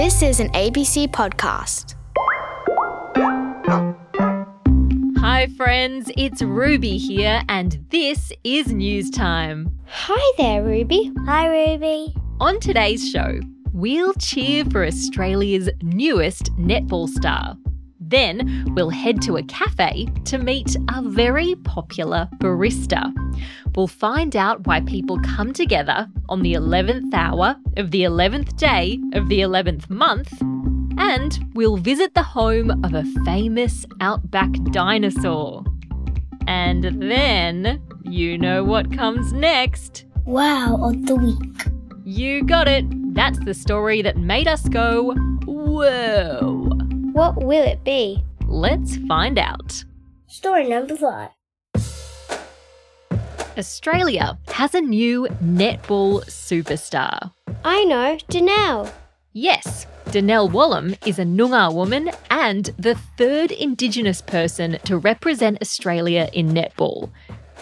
This is an ABC podcast. Hi, friends, it's Ruby here, and this is News Time. Hi there, Ruby. Hi, Ruby. On today's show, we'll cheer for Australia's newest netball star. Then we'll head to a cafe to meet a very popular barista. We'll find out why people come together on the 11th hour of the 11th day of the 11th month. And we'll visit the home of a famous outback dinosaur. And then, you know what comes next. Wow of the week. You got it. That's the story that made us go, whoa. What will it be? Let's find out. Story number five. Australia has a new netball superstar. I know, Janelle. Yes, Donnell Wallam is a Noongar woman and the third Indigenous person to represent Australia in netball.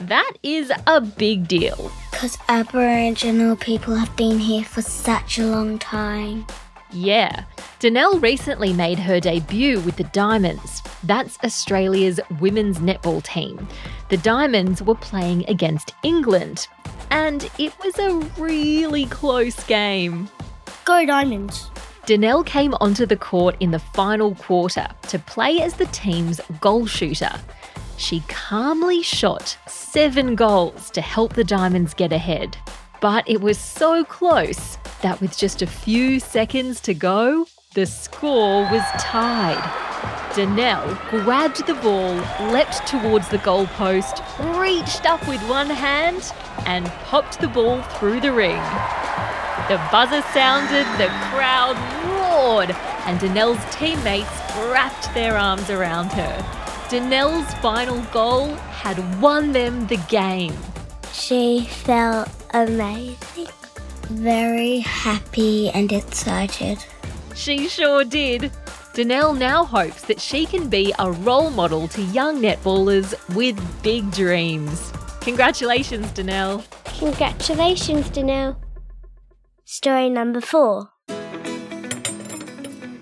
That is a big deal. Because Aboriginal people have been here for such a long time. Yeah, Donnell recently made her debut with the Diamonds. That's Australia's women's netball team. The Diamonds were playing against England, and it was a really close game. Go Diamonds. Donnell came onto the court in the final quarter to play as the team's goal shooter. She calmly shot seven goals to help the Diamonds get ahead. But it was so close that with just a few seconds to go, the score was tied. Donnell grabbed the ball, leapt towards the goalpost, reached up with one hand, and popped the ball through the ring. The buzzer sounded, the crowd roared, and Donnell's teammates wrapped their arms around her. Donnell's final goal had won them the game. She felt amazing. Very happy and excited. She sure did. Donnell now hopes that she can be a role model to young netballers with big dreams. Congratulations, Donnell. Congratulations, Donnell. Story number four.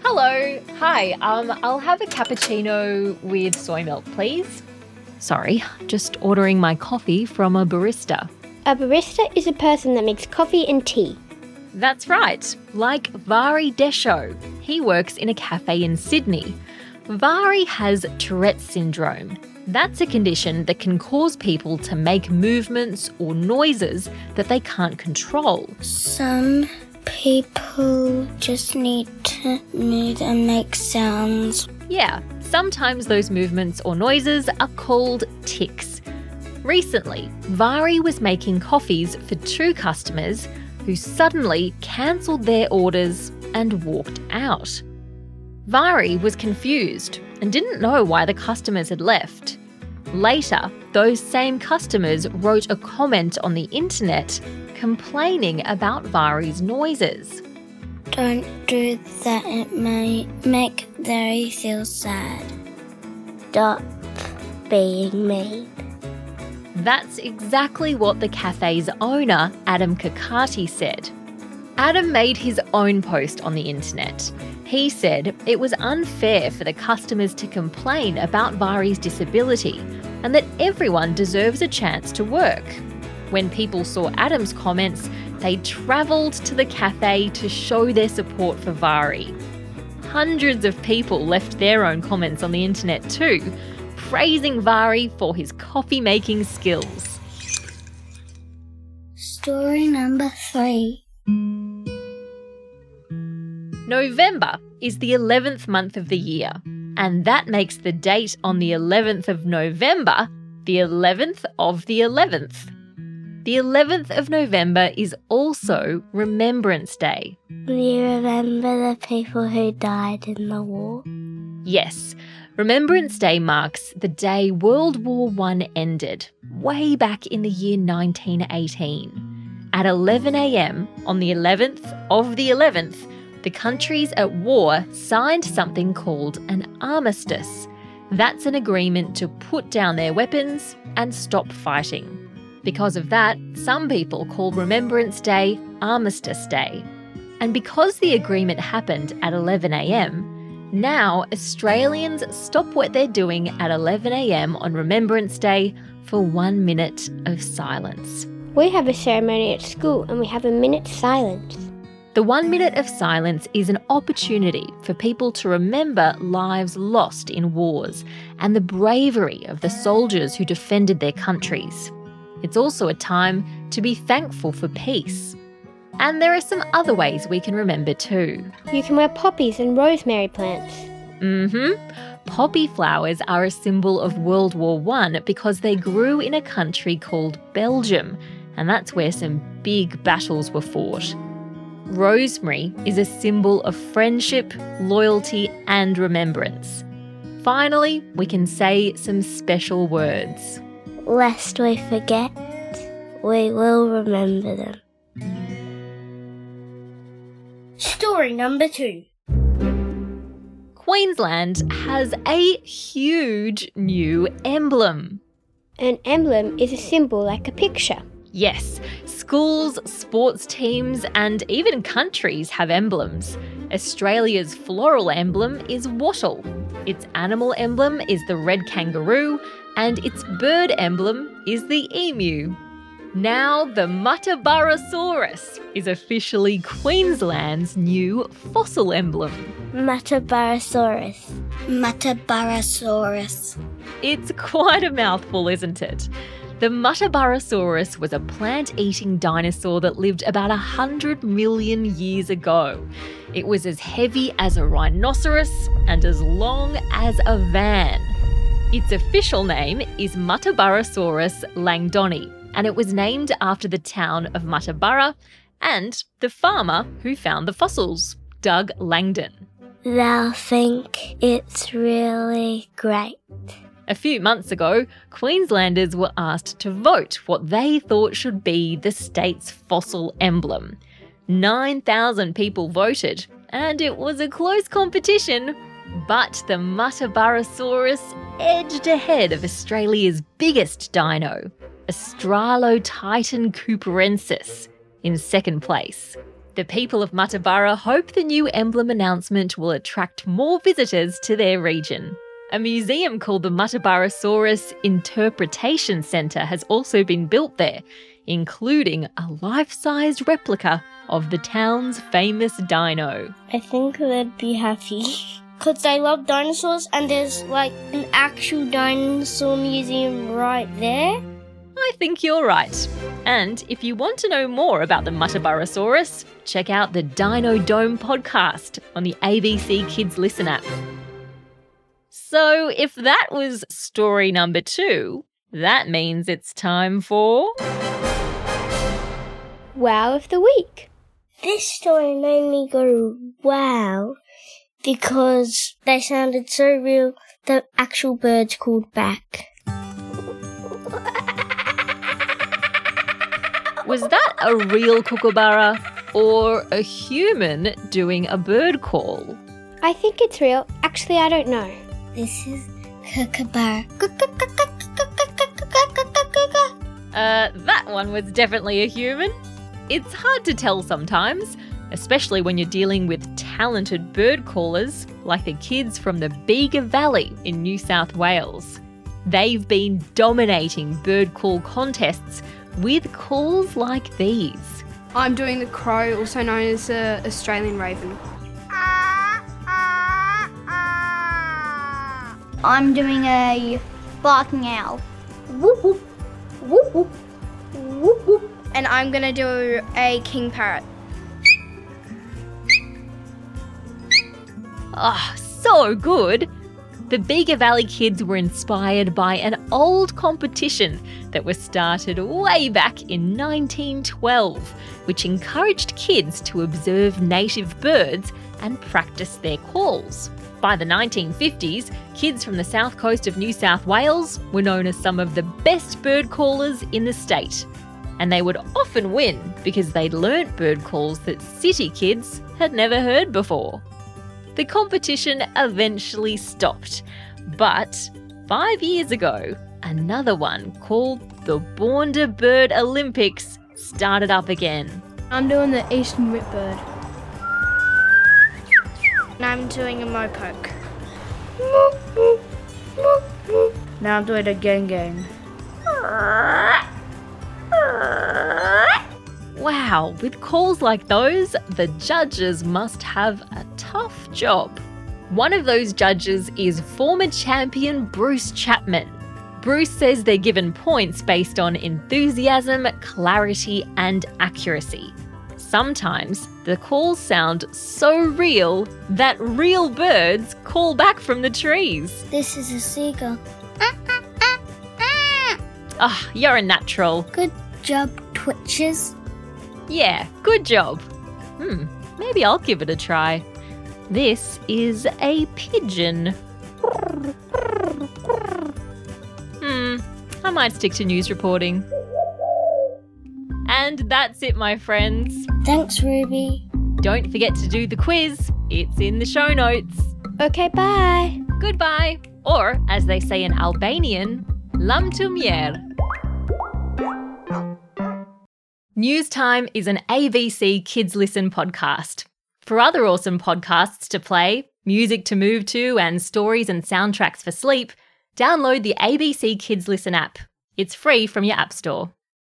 Hello. Hi. Um, I'll have a cappuccino with soy milk, please. Sorry, just ordering my coffee from a barista. A barista is a person that makes coffee and tea. That's right, like Vari Desho. He works in a cafe in Sydney. Vari has Tourette's syndrome. That's a condition that can cause people to make movements or noises that they can't control. Some people just need to move and make sounds. Yeah, sometimes those movements or noises are called ticks. Recently, Vari was making coffees for two customers who suddenly cancelled their orders and walked out. Vari was confused and didn't know why the customers had left. Later, those same customers wrote a comment on the internet complaining about Vari's noises. Don't do that, it may make Larry feel sad. Stop being mean. That's exactly what the cafe's owner, Adam Kakati, said. Adam made his own post on the internet. He said it was unfair for the customers to complain about Vari's disability and that everyone deserves a chance to work. When people saw Adam's comments, they travelled to the cafe to show their support for Vari. Hundreds of people left their own comments on the internet too, praising Vari for his coffee making skills. Story number three. November is the 11th month of the year, and that makes the date on the 11th of November the 11th of the 11th. The 11th of November is also Remembrance Day. Do you remember the people who died in the war? Yes, Remembrance Day marks the day World War I ended, way back in the year 1918. At 11am on the 11th of the 11th, the countries at war signed something called an armistice. That's an agreement to put down their weapons and stop fighting. Because of that, some people call Remembrance Day Armistice Day. And because the agreement happened at 11am, now Australians stop what they're doing at 11am on Remembrance Day for one minute of silence. We have a ceremony at school and we have a minute's silence. The one minute of silence is an opportunity for people to remember lives lost in wars and the bravery of the soldiers who defended their countries. It's also a time to be thankful for peace. And there are some other ways we can remember too. You can wear poppies and rosemary plants. Mm hmm. Poppy flowers are a symbol of World War I because they grew in a country called Belgium, and that's where some big battles were fought. Rosemary is a symbol of friendship, loyalty, and remembrance. Finally, we can say some special words. Lest we forget, we will remember them. Story number two. Queensland has a huge new emblem. An emblem is a symbol like a picture. Yes, schools, sports teams, and even countries have emblems. Australia's floral emblem is wattle. Its animal emblem is the red kangaroo, and its bird emblem is the emu. Now, the Muttaburrasaurus is officially Queensland's new fossil emblem. Muttaburrasaurus. Muttaburrasaurus. It's quite a mouthful, isn't it? The Muttaburrasaurus was a plant eating dinosaur that lived about 100 million years ago. It was as heavy as a rhinoceros and as long as a van. Its official name is Muttaburrasaurus langdoni, and it was named after the town of Muttaburra and the farmer who found the fossils, Doug Langdon. They'll think it's really great. A few months ago, Queenslanders were asked to vote what they thought should be the state's fossil emblem. 9,000 people voted, and it was a close competition, but the Muttaburrasaurus edged ahead of Australia's biggest dino, Australotitan cooperensis, in second place. The people of Muttaburra hope the new emblem announcement will attract more visitors to their region. A museum called the Muttaburrasaurus Interpretation Centre has also been built there, including a life sized replica of the town's famous dino. I think they'd be happy. Because they love dinosaurs and there's like an actual dinosaur museum right there. I think you're right. And if you want to know more about the Muttaburrasaurus, check out the Dino Dome podcast on the ABC Kids Listen app. So, if that was story number two, that means it's time for. Wow of the week. This story made me go, wow, because they sounded so real. The actual birds called back. Was that a real kookaburra or a human doing a bird call? I think it's real. Actually, I don't know. This is kookaburra. Uh, that one was definitely a human. It's hard to tell sometimes, especially when you're dealing with talented bird callers like the kids from the Bega Valley in New South Wales. They've been dominating bird call contests with calls like these. I'm doing the crow, also known as the Australian raven. I'm doing a barking owl. Whoop whoop. Whoop. And I'm gonna do a king parrot. Ah, so good! The Bega Valley kids were inspired by an old competition that was started way back in 1912, which encouraged kids to observe native birds and practice their calls. By the 1950s, kids from the south coast of New South Wales were known as some of the best bird callers in the state. And they would often win because they'd learnt bird calls that city kids had never heard before. The competition eventually stopped, but five years ago, another one called the Boonda Bird Olympics started up again. I'm doing the eastern whipbird. And I'm doing a mopoke. Now I'm doing a gang gang. Wow, with calls like those, the judges must have job. One of those judges is former champion Bruce Chapman. Bruce says they're given points based on enthusiasm, clarity, and accuracy. Sometimes the calls sound so real that real birds call back from the trees. This is a seagull. Ah, you're a natural. Good job, Twitches. Yeah, good job. Hmm, maybe I'll give it a try. This is a pigeon. Hmm, I might stick to news reporting. And that's it, my friends. Thanks, Ruby. Don't forget to do the quiz, it's in the show notes. Okay, bye. Goodbye, or as they say in Albanian, lam tumier. News Time is an ABC Kids Listen podcast. For other awesome podcasts to play, music to move to, and stories and soundtracks for sleep, download the ABC Kids Listen app. It's free from your App Store.